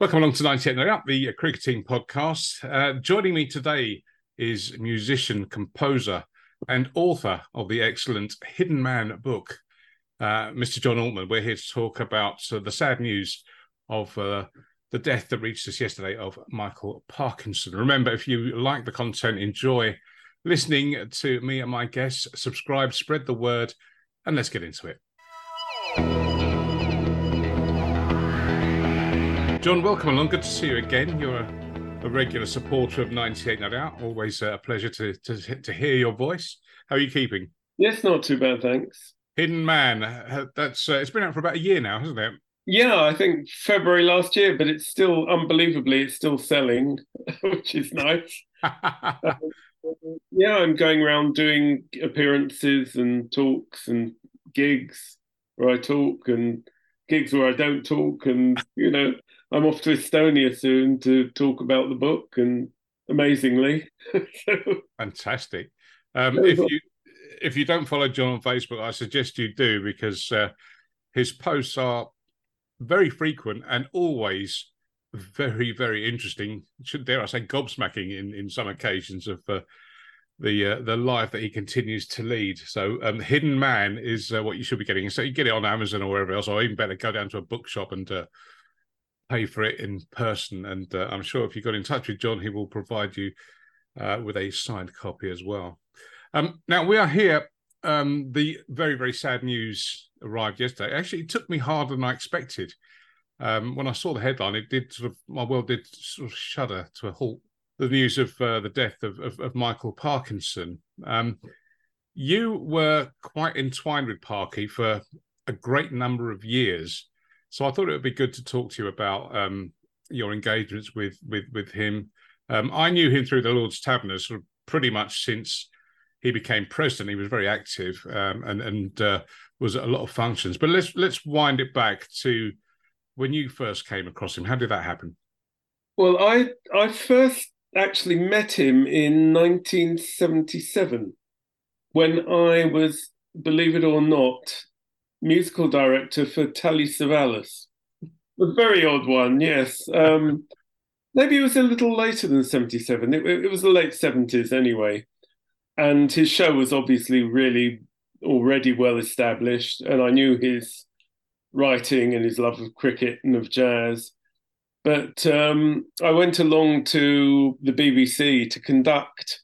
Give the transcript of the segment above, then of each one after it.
Welcome along to 98 Not Out, the cricketing podcast. Uh, joining me today is musician, composer, and author of the excellent Hidden Man book, uh, Mr. John Altman. We're here to talk about uh, the sad news of uh, the death that reached us yesterday of Michael Parkinson. Remember, if you like the content, enjoy listening to me and my guests, subscribe, spread the word, and let's get into it. John, welcome along. Good to see you again. You're a, a regular supporter of 98 Not Out. Always a pleasure to, to, to hear your voice. How are you keeping? Yes, not too bad, thanks. Hidden Man. Uh, that's uh, it's been out for about a year now, hasn't it? Yeah, I think February last year, but it's still unbelievably, it's still selling, which is nice. yeah, I'm going around doing appearances and talks and gigs where I talk and gigs where I don't talk, and you know, I'm off to Estonia soon to talk about the book, and amazingly, fantastic. Um, if you if you don't follow John on Facebook, I suggest you do because uh, his posts are very frequent and always very very interesting. Should dare I say gobsmacking in in some occasions of. Uh, the uh, the life that he continues to lead. So, um, Hidden Man is uh, what you should be getting. So you get it on Amazon or wherever else, or even better, go down to a bookshop and uh, pay for it in person. And uh, I'm sure if you got in touch with John, he will provide you uh, with a signed copy as well. Um, now we are here. Um, the very very sad news arrived yesterday. Actually, it took me harder than I expected. Um, when I saw the headline, it did sort of my world did sort of shudder to a halt. The news of uh, the death of, of, of Michael Parkinson. Um, you were quite entwined with Parky for a great number of years. So I thought it would be good to talk to you about um, your engagements with with with him. Um, I knew him through the Lord's Taverners sort of pretty much since he became president. He was very active um, and and uh, was at a lot of functions. But let's let's wind it back to when you first came across him. How did that happen? Well, I I first actually met him in 1977 when I was, believe it or not, musical director for Telly Savalas. A very odd one, yes. Um, maybe it was a little later than 77. It, it, was the late 70s anyway. And his show was obviously really already well established. And I knew his writing and his love of cricket and of jazz. But um, I went along to the BBC to conduct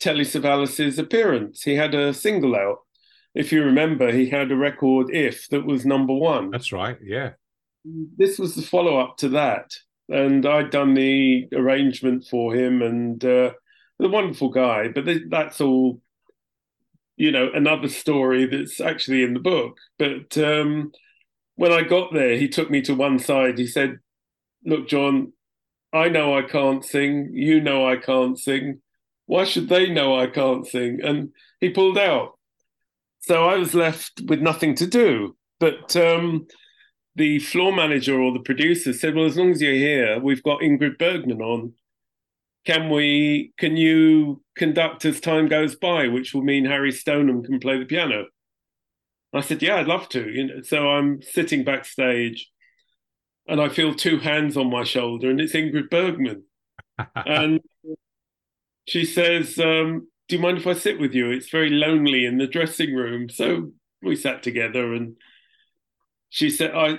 Telly Savalas's appearance. He had a single out if you remember, he had a record "If" that was number one. That's right. Yeah. This was the follow up to that, and I'd done the arrangement for him, and uh, a wonderful guy. But that's all, you know, another story that's actually in the book. But um, when I got there, he took me to one side. He said, "Look, John, I know I can't sing. You know I can't sing. Why should they know I can't sing?" And he pulled out so I was left with nothing to do. But um, the floor manager or the producer said, "Well, as long as you're here, we've got Ingrid Bergman on. Can we? Can you conduct as time goes by, which will mean Harry Stoneham can play the piano?" I said, "Yeah, I'd love to." You know, so I'm sitting backstage, and I feel two hands on my shoulder, and it's Ingrid Bergman, and she says, um, do you mind if I sit with you? It's very lonely in the dressing room. So we sat together and she said, I,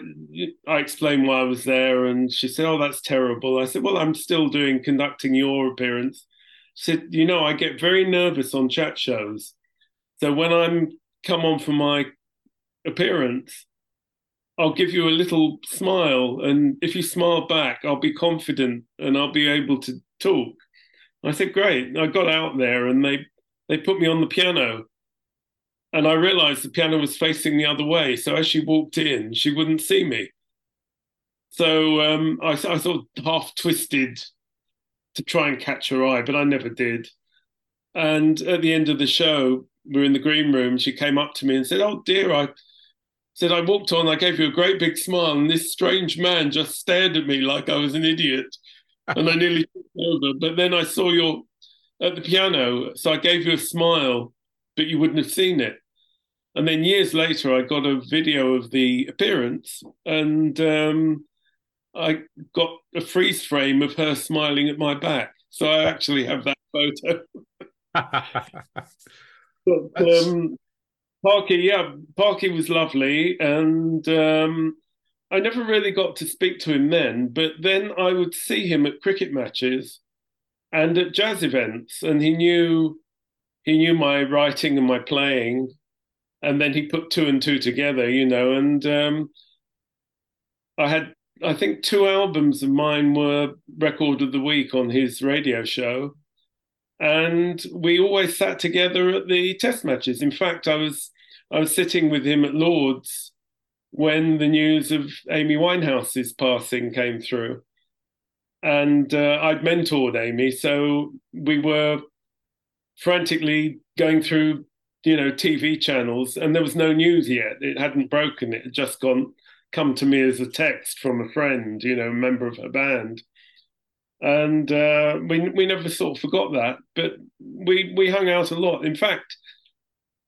I explained why I was there. And she said, Oh, that's terrible. I said, Well, I'm still doing conducting your appearance. She said, You know, I get very nervous on chat shows. So when I'm come on for my appearance, I'll give you a little smile. And if you smile back, I'll be confident and I'll be able to talk. I said, great. I got out there and they they put me on the piano. And I realized the piano was facing the other way. So as she walked in, she wouldn't see me. So um, I, I sort of half twisted to try and catch her eye, but I never did. And at the end of the show, we are in the green room. She came up to me and said, Oh dear, I said, I walked on, I gave you a great big smile, and this strange man just stared at me like I was an idiot and I nearly took over. But then I saw you at the piano, so I gave you a smile, but you wouldn't have seen it. And then years later, I got a video of the appearance, and um, I got a freeze frame of her smiling at my back. So I actually have that photo. but um, Parky, yeah, Parky was lovely, and um, I never really got to speak to him then. But then I would see him at cricket matches and at jazz events, and he knew he knew my writing and my playing, and then he put two and two together, you know. And um, I had, I think, two albums of mine were record of the week on his radio show, and we always sat together at the Test matches. In fact, I was I was sitting with him at Lords when the news of Amy Winehouse's passing came through, and uh, I'd mentored Amy, so we were frantically going through you know TV channels, and there was no news yet. It hadn't broken. It had just gone come to me as a text from a friend, you know, member of her band, and uh, we we never sort of forgot that. But we we hung out a lot. In fact,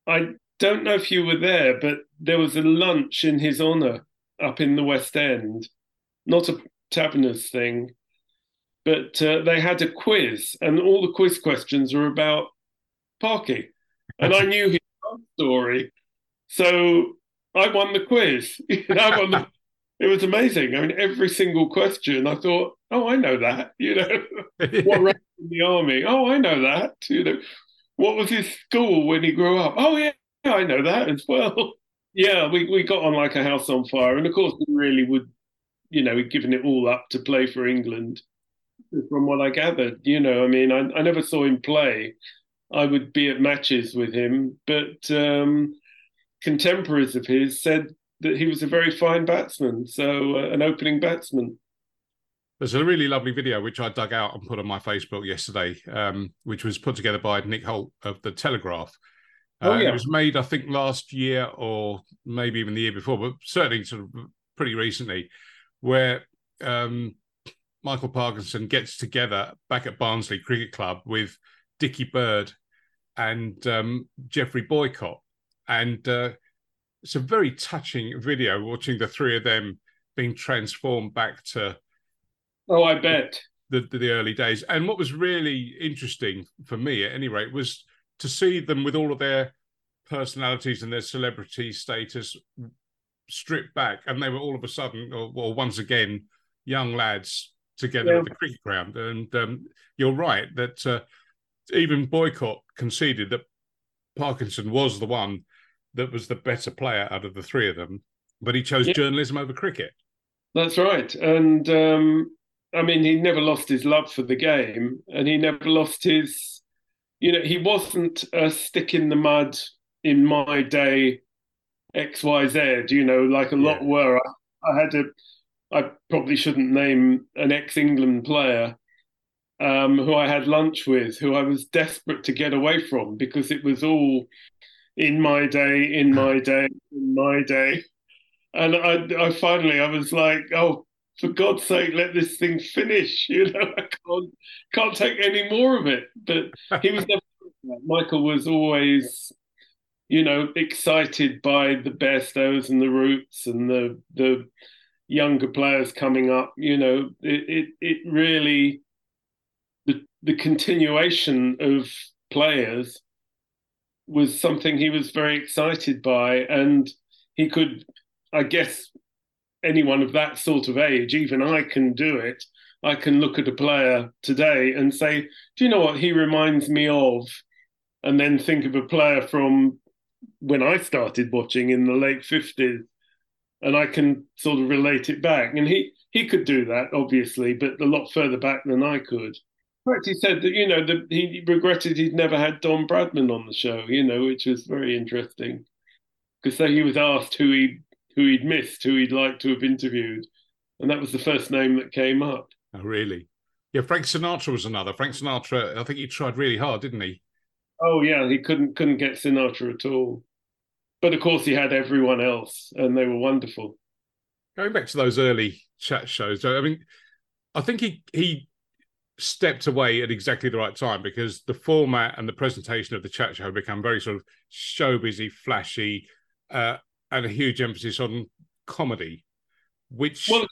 I don't know if you were there, but there was a lunch in his honour up in the West End, not a taverners thing, but uh, they had a quiz, and all the quiz questions were about Parky, and I knew his story, so I won the quiz. I won the, it was amazing. I mean, every single question, I thought, oh, I know that. You know, what rank in the army? Oh, I know that. You know, what was his school when he grew up? Oh, yeah, I know that as well. Yeah, we, we got on like a house on fire. And of course, we really would, you know, we'd given it all up to play for England. From what I gathered, you know, I mean, I, I never saw him play. I would be at matches with him, but um, contemporaries of his said that he was a very fine batsman, so uh, an opening batsman. There's a really lovely video which I dug out and put on my Facebook yesterday, um, which was put together by Nick Hoult of the Telegraph. Uh, oh, yeah. It was made, I think, last year or maybe even the year before, but certainly sort of pretty recently, where um, Michael Parkinson gets together back at Barnsley Cricket Club with Dickie Bird and um, Geoffrey Boycott. And uh, it's a very touching video watching the three of them being transformed back to. Oh, I bet. The, the, the early days. And what was really interesting for me, at any rate, was to see them with all of their personalities and their celebrity status stripped back. And they were all of a sudden, or, or once again, young lads together yeah. at the cricket ground. And um, you're right that uh, even Boycott conceded that Parkinson was the one that was the better player out of the three of them, but he chose yeah. journalism over cricket. That's right. And um, I mean, he never lost his love for the game and he never lost his, you know, he wasn't a stick in the mud in my day, XYZ, you know, like a lot were. I, I had a. I probably shouldn't name an ex England player um, who I had lunch with, who I was desperate to get away from because it was all in my day, in my day, in my day. And I, I finally, I was like, oh, for God's sake, let this thing finish. You know, I can't, can't take any more of it. But he was never, Michael was always, you know, excited by the Bairstows and the Roots and the, the, younger players coming up you know it, it it really the the continuation of players was something he was very excited by, and he could, I guess, anyone of that sort of age, even I can do it. I can look at a player today and say, "Do you know what he reminds me of?" And then think of a player from when I started watching in the late fifties, and I can sort of relate it back. And he he could do that, obviously, but a lot further back than I could fact, he said that you know the, he regretted he'd never had Don Bradman on the show. You know, which was very interesting because so he was asked who he who he'd missed, who he'd like to have interviewed, and that was the first name that came up. Oh, really? Yeah, Frank Sinatra was another. Frank Sinatra, I think he tried really hard, didn't he? Oh yeah, he couldn't couldn't get Sinatra at all. But of course, he had everyone else, and they were wonderful. Going back to those early chat shows, I mean, I think he he stepped away at exactly the right time because the format and the presentation of the chat show had become very sort of show busy, flashy, uh, and a huge emphasis on comedy. Which well,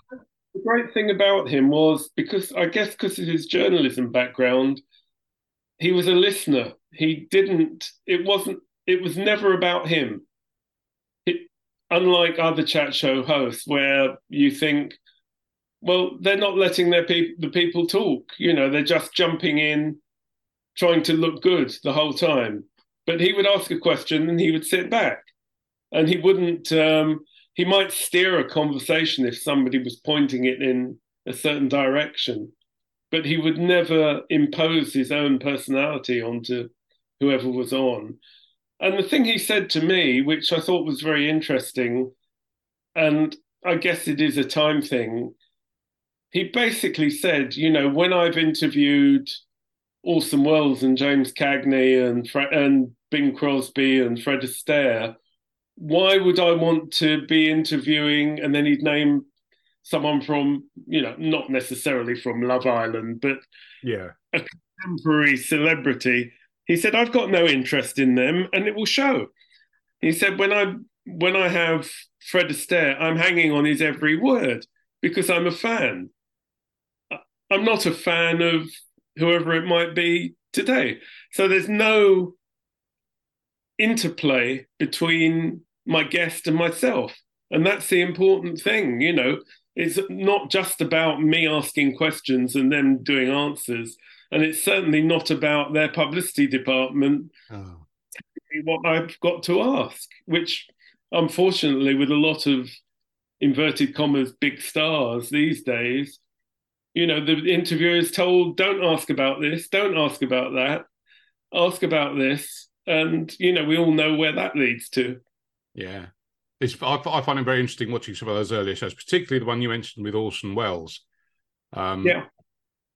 the great thing about him was because I guess because of his journalism background, he was a listener. He didn't. It wasn't. It was never about him. It, unlike other chat show hosts, where you think, well, they're not letting their people the people talk. You know, they're just jumping in, trying to look good the whole time. But he would ask a question and he would sit back, and he wouldn't. Um, he might steer a conversation if somebody was pointing it in a certain direction, but he would never impose his own personality onto whoever was on. And the thing he said to me, which I thought was very interesting, and I guess it is a time thing, he basically said, you know, when I've interviewed Orson Welles and James Cagney and and Bing Crosby and Fred Astaire, why would I want to be interviewing? And then he'd name someone from, you know, not necessarily from Love Island, but yeah, a contemporary celebrity. He said, I've got no interest in them, and it will show. He said, when I when I have Fred Astaire, I'm hanging on his every word because I'm a fan. I'm not a fan of whoever it might be today. So there's no interplay between my guest and myself. And that's the important thing, you know. It's not just about me asking questions and them doing answers. And it's certainly not about their publicity department oh. what I've got to ask, which unfortunately, with a lot of inverted commas big stars these days, you know, the interviewer is told, don't ask about this, don't ask about that, ask about this. And, you know, we all know where that leads to. Yeah. It's, I, I find it very interesting watching some of those earlier shows, particularly the one you mentioned with Orson Welles. Um, yeah.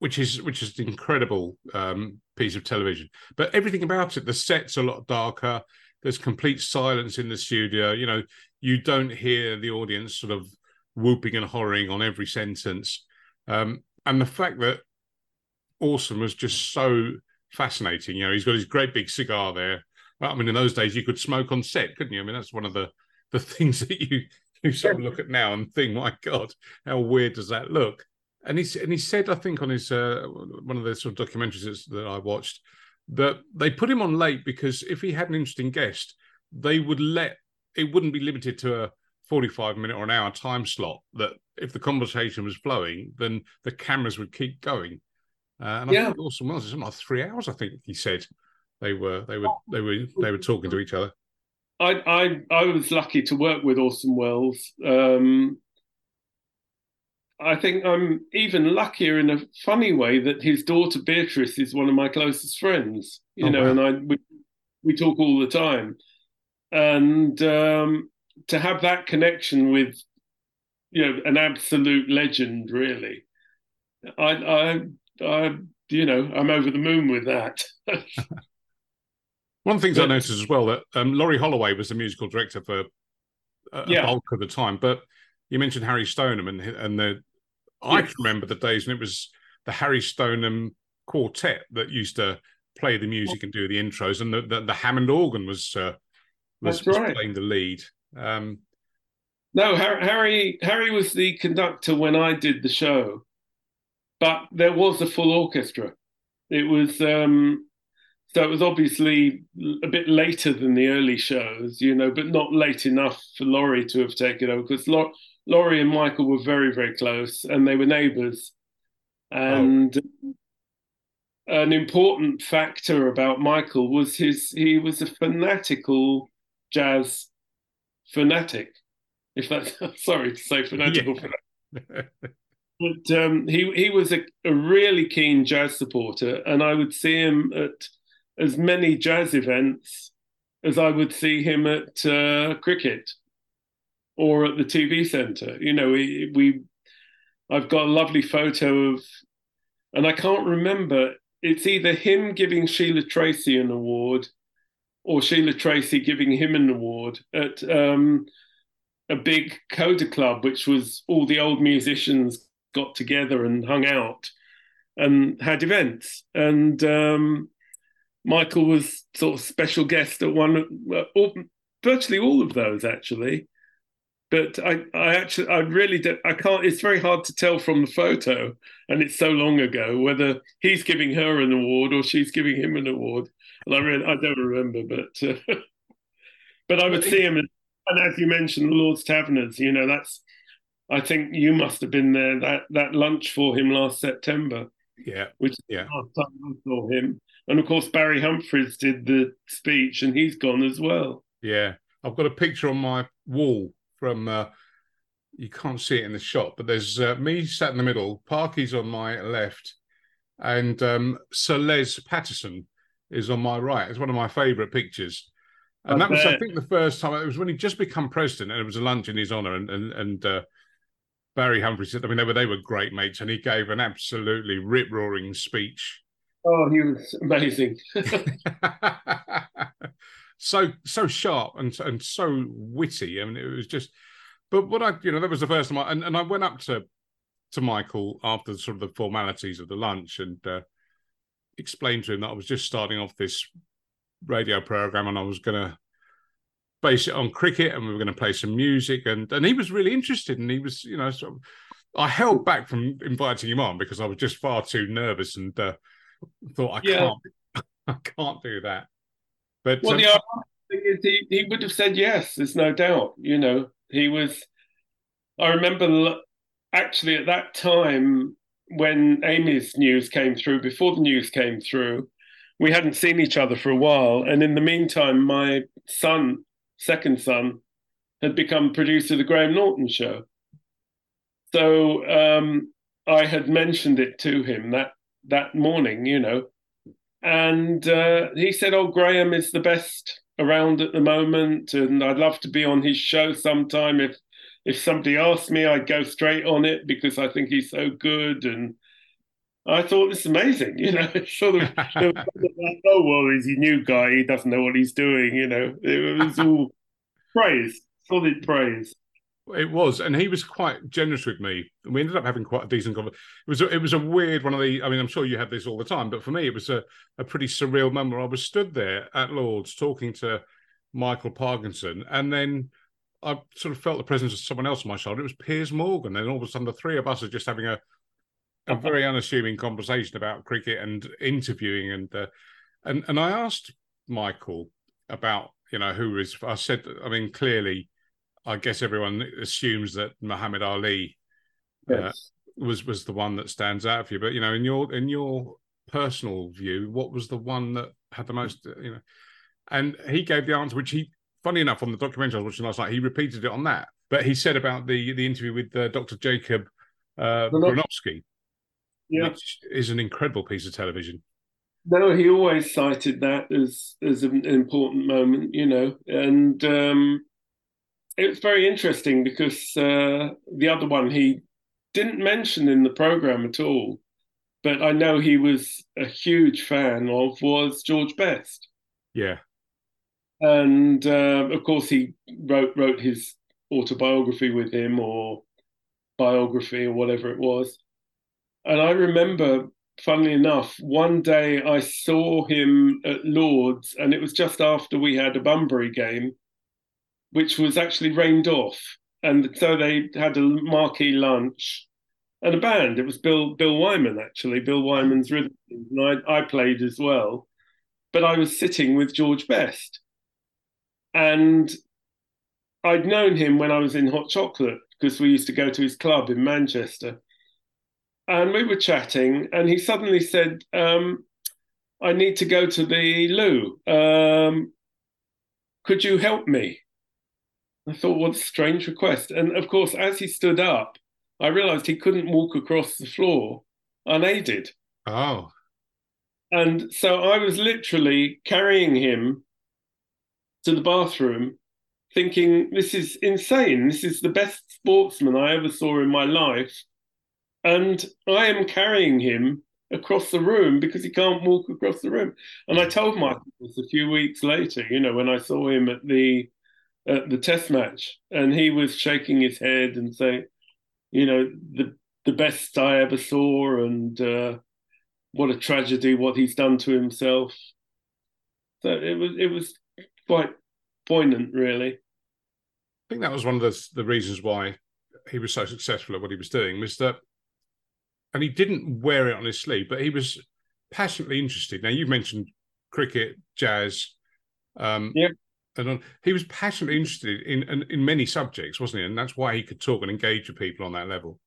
Which is which is an incredible um, piece of television, but everything about it, the set's a lot darker. There's complete silence in the studio. You know, you don't hear the audience sort of whooping and horroring on every sentence. Um, and the fact that Orson was just so fascinating. You know, he's got his great big cigar there. I mean, in those days, you could smoke on set, couldn't you? I mean, that's one of the the things that you you sort of look at now and think, my God, how weird does that look? And he and he said, I think on his uh, one of the sort of documentaries that I watched, that they put him on late because if he had an interesting guest, they would let it wouldn't be limited to a 45 minute or an hour time slot. That if the conversation was flowing, then the cameras would keep going. Uh, and I yeah. think Orson Welles, something like three hours. I think he said they were they were they were they were talking to each other. I I I was lucky to work with Orson Welles. Um, I think I'm even luckier in a funny way that his daughter Beatrice is one of my closest friends. You oh, know, wow. and I we, we talk all the time, and um, to have that connection with you know an absolute legend, really, I I I you know I'm over the moon with that. One of the things but, I noticed as well that um, Laurie Holloway was the musical director for a, yeah. bulk of the time, but you mentioned Harry Stoneham and and the I can remember the days when it was the Harry Stoneham quartet that used to play the music and do the intros, and the the, the Hammond organ was uh, was, was playing the lead. Um, no, Harry Harry was the conductor when I did the show, but there was a full orchestra. It was um, so it was obviously a bit later than the early shows, you know, but not late enough for Laurie to have taken over because Laurie and Michael were very, very close and they were neighbours. And oh. an important factor about Michael was his, he was a fanatical jazz fanatic, if that's, sorry to say fanatical yeah. But um, he he was a, a really keen jazz supporter, and I would see him at as many jazz events as I would see him at uh, cricket or at the TV centre. You know, we, we I've got a lovely photo of, and I can't remember. It's either him giving Sheila Tracy an award, or Sheila Tracy giving him an award at um, a big coda club, which was all the old musicians got together and hung out and had events. And um, Michael was sort of special guest at one, all, virtually all of those actually. but I, I actually, I really, do, I can't. It's very hard to tell from the photo, and it's so long ago whether he's giving her an award or she's giving him an award. And I really, I don't remember, but uh, but I would see him, and as you mentioned, the Lord's Taverners. You know, that's. I think you must have been there that that lunch for him last September. Yeah, which yeah, last time I saw him, and of course Barry Humphries did the speech, and he's gone as well. Yeah, I've got a picture on my wall from. Uh, you can't see it in the shot, but there's uh, me sat in the middle, Parky's on my left, and um, Sir Les Patterson is on my right. It's one of my favourite pictures. And that was, I think, the first time. It was when he just become president, and it was a lunch in his honour. And and, and uh, Barry Humphrey said, I mean, they were they were great mates, and he gave an absolutely rip roaring speech. Oh, he was amazing. so so sharp and and so witty. I mean, it was just. But what I, you know, that was the first time, I, and and I went up to to Michael after sort of the formalities of the lunch and uh, explained to him that I was just starting off this radio program and I was going to base it on cricket and we were going to play some music and and he was really interested and he was you know sort of, I held back from inviting him on because I was just far too nervous and uh, thought I yeah. can't I can't do that. But well, um, the thing is, he, he would have said yes. There's no doubt. You know, he was. I remember actually at that time when Amy's news came through. Before the news came through, we hadn't seen each other for a while, and in the meantime, my son, second son, had become producer of the Graham Norton show. So um, I had mentioned it to him that that morning, you know, and uh, he said, "Oh, Graham is the best around at the moment, and I'd love to be on his show sometime. If if somebody asked me, I'd go straight on it because I think he's so good." And I thought is amazing, you know. Sort of, oh well, he's a new guy; he doesn't know what he's doing, you know. It was all praise, solid praise. It was, and he was quite generous with me. And we ended up having quite a decent conversation. It was, a, it was a weird one of the. I mean, I'm sure you have this all the time, but for me, it was a, a pretty surreal moment. I was stood there at Lords talking to Michael Parkinson, and then I sort of felt the presence of someone else on my shoulder. It was Piers Morgan, and all of a sudden, the three of us are just having a a very unassuming conversation about cricket and interviewing, and uh, and and I asked Michael about you know who is. I said, I mean, clearly I guess everyone assumes that Muhammad Ali uh, yes. uh, was was the one that stands out for you. But you know, in your in your personal view, what was the one that had the most? Uh, you know, and he gave the answer, which he, funny enough, on the documentary I was watching last night, he repeated it on that. But he said about the the interview with uh, Dr. Jacob uh, Bronowski, yeah. which is an incredible piece of television. No, he always cited that as as an important moment, you know, and um, it was very interesting because uh, the other one he didn't mention in the program at all, but I know he was a huge fan of was George Best. Yeah, and uh, of course he wrote wrote his autobiography with him or biography or whatever it was. And I remember, funnily enough, one day I saw him at Lords, and it was just after we had a Bunbury game which was actually rained off. And so they had a marquee lunch and a band. It was Bill Bill Wyman actually, Bill Wyman's rhythm, and I, I played as well. But I was sitting with George Best, and I'd known him when I was in Hot Chocolate because we used to go to his club in Manchester, and we were chatting, and he suddenly said, um, "I need to go to the loo. Um, could you help me?" I thought, what a strange request. And of course, as he stood up, I realized he couldn't walk across the floor unaided. Oh. And so I was literally carrying him to the bathroom, thinking, this is insane. This is the best sportsman I ever saw in my life. And I am carrying him across the room because he can't walk across the room. And I told Michael this mm. a few weeks later, you know, when I saw him at the at the test match, and he was shaking his head and saying, you know, the the best I ever saw, and uh, what a tragedy what he's done to himself. So it was it was quite poignant, really. I think that was one of the the reasons why he was so successful at what he was doing was that, and he didn't wear it on his sleeve, but he was passionately interested. Now you mentioned cricket, jazz, um, yeah, and on, he was passionately interested in, in in many subjects, wasn't he? And that's why he could talk and engage with people on that level.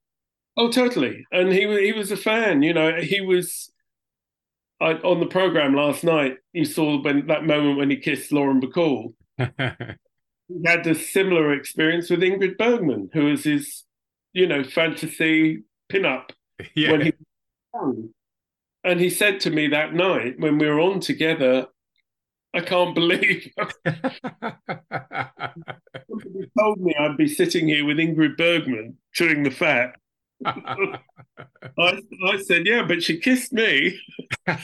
Oh, totally. And he he was a fan. You know, he was. I, on the program last night, you saw when that moment when he kissed Lauren Bacall. he had a similar experience with Ingrid Bergman, who was his, you know, fantasy pinup yeah. when he and he said to me that night when we were on together, I can't believe somebody told me I'd be sitting here with Ingrid Bergman chewing the fat. I, I said, yeah, but she kissed me. oh.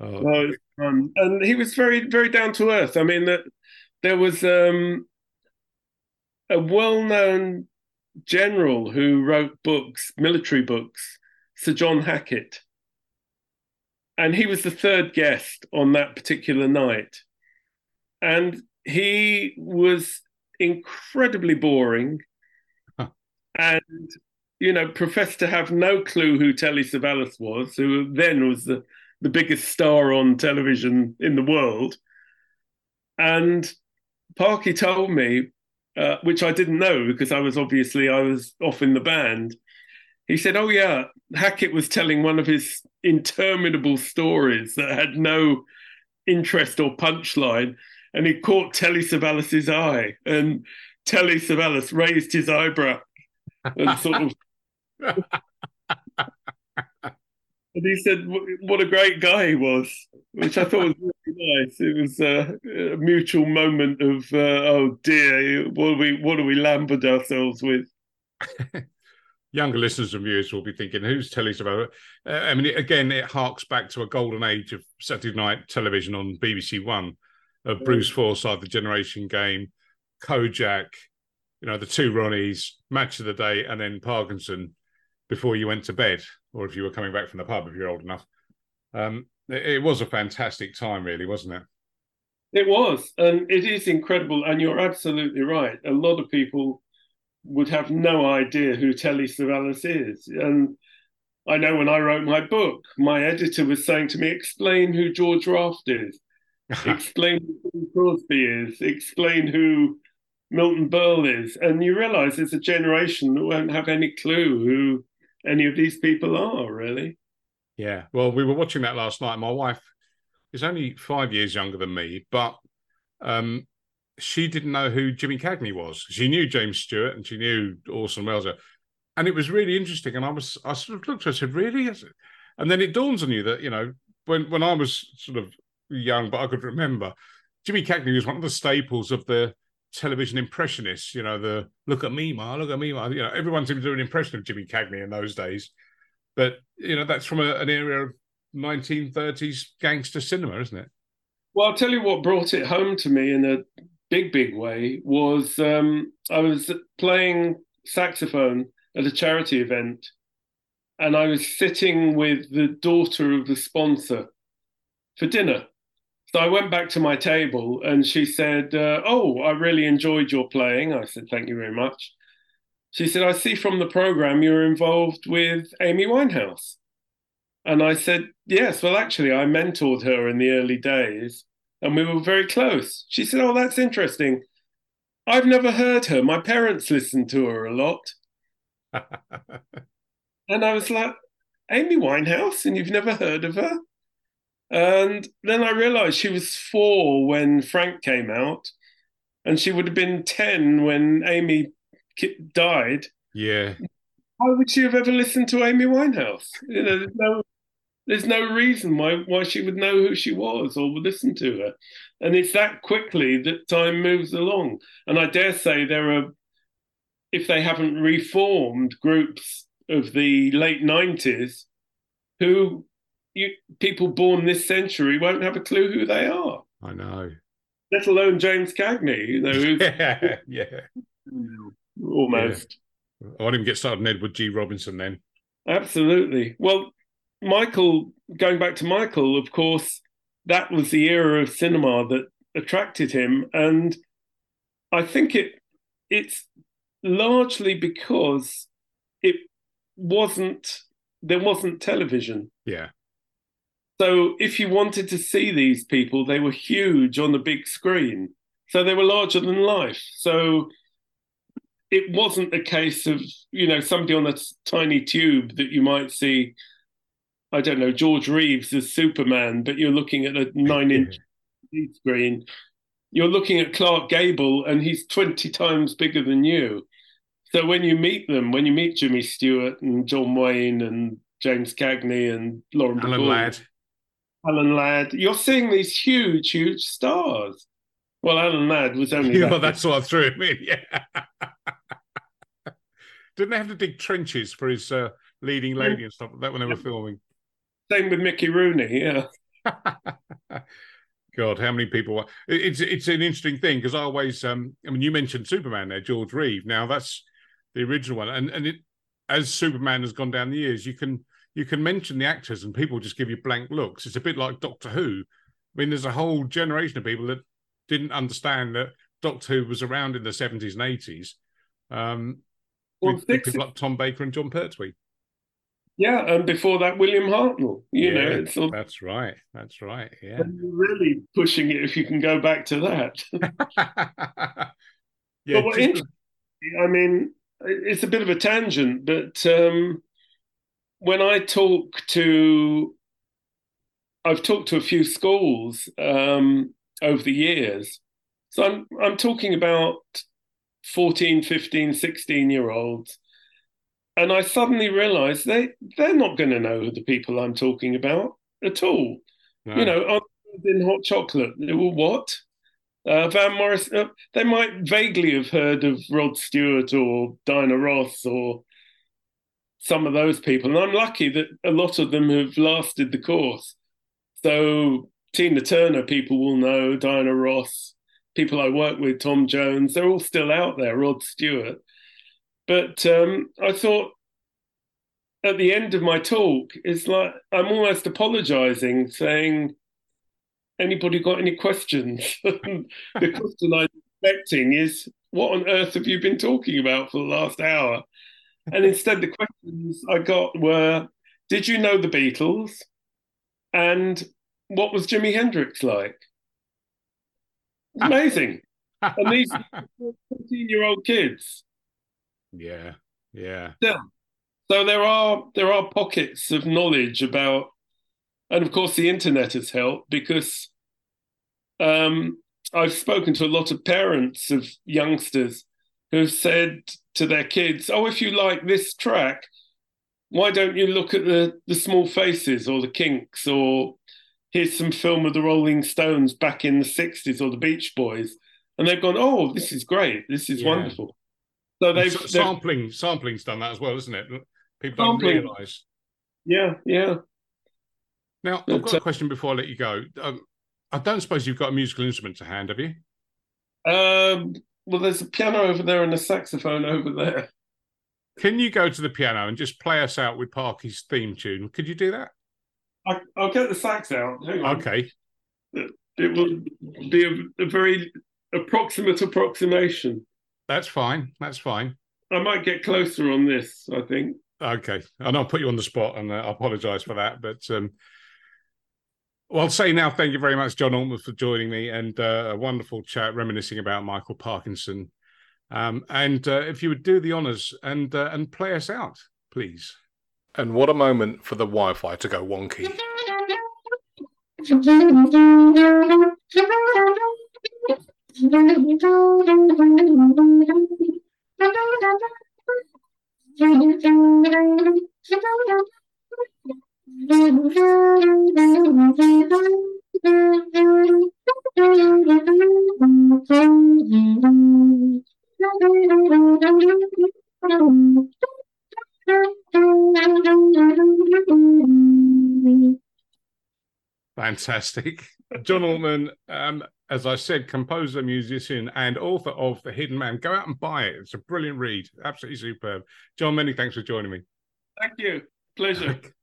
um, and he was very, very down to earth. I mean, that there was um, a well-known general who wrote books, military books, Sir John Hackett, and he was the third guest on that particular night, and he was incredibly boring. Huh. and you know professed to have no clue who Telly Savalas was who then was the, the biggest star on television in the world. And Parky told me uh, which I didn't know because I was obviously I was off in the band. He said oh yeah Hackett was telling one of his interminable stories that had no interest or punchline and he caught Telly Savalas's eye, and Telly Savalas raised his eyebrow and sort of. and he said, "What a great guy he was," which I thought was really nice. It was uh, a mutual moment of, uh, "Oh dear, what do we what do we lambered ourselves with?" Younger listeners and viewers will be thinking, "Who's Telly Savalas?" Uh, I mean, it, again, it harks back to a golden age of Saturday night television on BBC One of Bruce Forsyth, the Generation Game, Kojak, you know, the two Ronnies, Match of the Day, and then Parkinson before you went to bed, or if you were coming back from the pub, if you're old enough. Um, it, it was a fantastic time, really, wasn't it? It was, and it is incredible. And you're absolutely right. A lot of people would have no idea who Telly Savalas is. And I know when I wrote my book, my editor was saying to me, explain who George Raft is explain who Crosby is, explain who Milton Berle is, and you realise there's a generation that won't have any clue who any of these people are, really. Yeah. Well, we were watching that last night. My wife is only five years younger than me, but um, she didn't know who Jimmy Cagney was. She knew James Stewart and she knew Orson Welles. And it was really interesting. And I was, I sort of looked at her and said, really? And then it dawns on you that, you know, when, when I was sort of young, but I could remember. Jimmy Cagney was one of the staples of the television impressionists. You know, the look at me, Ma, look at me, Ma. You know, everyone seemed to do an impression of Jimmy Cagney in those days. But you know, that's from a, an era of 1930s gangster cinema, isn't it? Well, I'll tell you what brought it home to me in a big, big way was um, I was playing saxophone at a charity event, and I was sitting with the daughter of the sponsor for dinner. So I went back to my table and she said, uh, Oh, I really enjoyed your playing. I said, Thank you very much. She said, I see from the program you're involved with Amy Winehouse. And I said, Yes, well, actually, I mentored her in the early days and we were very close. She said, Oh, that's interesting. I've never heard her. My parents listened to her a lot. and I was like, Amy Winehouse, and you've never heard of her? And then I realized she was four when Frank came out, and she would have been 10 when Amy died. Yeah. Why would she have ever listened to Amy Winehouse? You know, there's no, there's no reason why, why she would know who she was or would listen to her. And it's that quickly that time moves along. And I dare say there are, if they haven't reformed, groups of the late 90s who you, people born this century won't have a clue who they are. I know. Let alone James Cagney, you know. yeah, yeah. Almost. Yeah. I to get started on Edward G. Robinson then. Absolutely. Well, Michael, going back to Michael, of course, that was the era of cinema that attracted him, and I think it it's largely because it wasn't there wasn't television. Yeah. So if you wanted to see these people, they were huge on the big screen. So they were larger than life. So it wasn't a case of, you know, somebody on a tiny tube that you might see, I don't know, George Reeves as Superman, but you're looking at a nine inch screen. You're looking at Clark Gable and he's 20 times bigger than you. So when you meet them, when you meet Jimmy Stewart and John Wayne and James Cagney and Lauren Alan Bacall, Ladd, Alan Ladd, you're seeing these huge, huge stars. Well, Alan Ladd was only. Yeah, that that's what I threw him in. Yeah. Didn't they have to dig trenches for his uh, leading lady and stuff like that when they were filming? Same with Mickey Rooney. Yeah. God, how many people? It's it's an interesting thing because I always, um, I mean, you mentioned Superman there, George Reeve. Now that's the original one, and and it as Superman has gone down the years, you can you can mention the actors and people just give you blank looks. It's a bit like Doctor Who. I mean, there's a whole generation of people that didn't understand that Doctor Who was around in the 70s and 80s. Um, well, with people like Tom Baker and Jon Pertwee. Yeah, and before that, William Hartnell. You yeah, know, all, that's right. That's right. Yeah, really pushing it if you can go back to that. yeah, but just... I mean, it's a bit of a tangent, but um, when I talk to, I've talked to a few schools um, over the years. So I'm I'm talking about 14, 15, 16 year olds. And I suddenly realized they, they're not going to know the people I'm talking about at all. No. You know, in hot chocolate. Well, what? Uh, Van Morris, uh, they might vaguely have heard of Rod Stewart or Diana Ross or some of those people. And I'm lucky that a lot of them have lasted the course. So Tina Turner, people will know, Diana Ross, people I work with, Tom Jones, they're all still out there, Rod Stewart. But um, I thought at the end of my talk, it's like I'm almost apologizing, saying, anybody got any questions? the question I'm expecting is, what on earth have you been talking about for the last hour? And instead, the questions I got were, did you know the Beatles? And what was Jimi Hendrix like? Amazing. and these 14 year old kids. Yeah. Yeah. Yeah. So there are there are pockets of knowledge about and of course the internet has helped because um, I've spoken to a lot of parents of youngsters who've said to their kids, "Oh, if you like this track, why don't you look at the the Small Faces or the Kinks or here's some film of the Rolling Stones back in the 60s or the Beach Boys. And they've gone, oh, this is great. This is yeah. wonderful. So they've, sampling sampling's done that as well, isn't it? People don't realise. Yeah, yeah. Now I've got a uh, question before I let you go. Um, I don't suppose you've got a musical instrument to hand, have you? Um, well, there's a piano over there and a saxophone over there. Can you go to the piano and just play us out with Parky's theme tune? Could you do that? I, will get the sax out. Okay. It, it will be a, a, very approximate approximation. That's fine. That's fine. I might get closer on this. I think. Okay, and I'll put you on the spot, and uh, I apologise for that. But um, well, I'll say now, thank you very much, John Altman, for joining me, and uh, a wonderful chat reminiscing about Michael Parkinson. Um, and uh, if you would do the honours and uh, and play us out, please. And what a moment for the Wi Fi to go wonky. Fantastic. John Altman, um, as I said, composer, musician, and author of The Hidden Man. Go out and buy it. It's a brilliant read. Absolutely superb. John, many thanks for joining me. Thank you. Pleasure.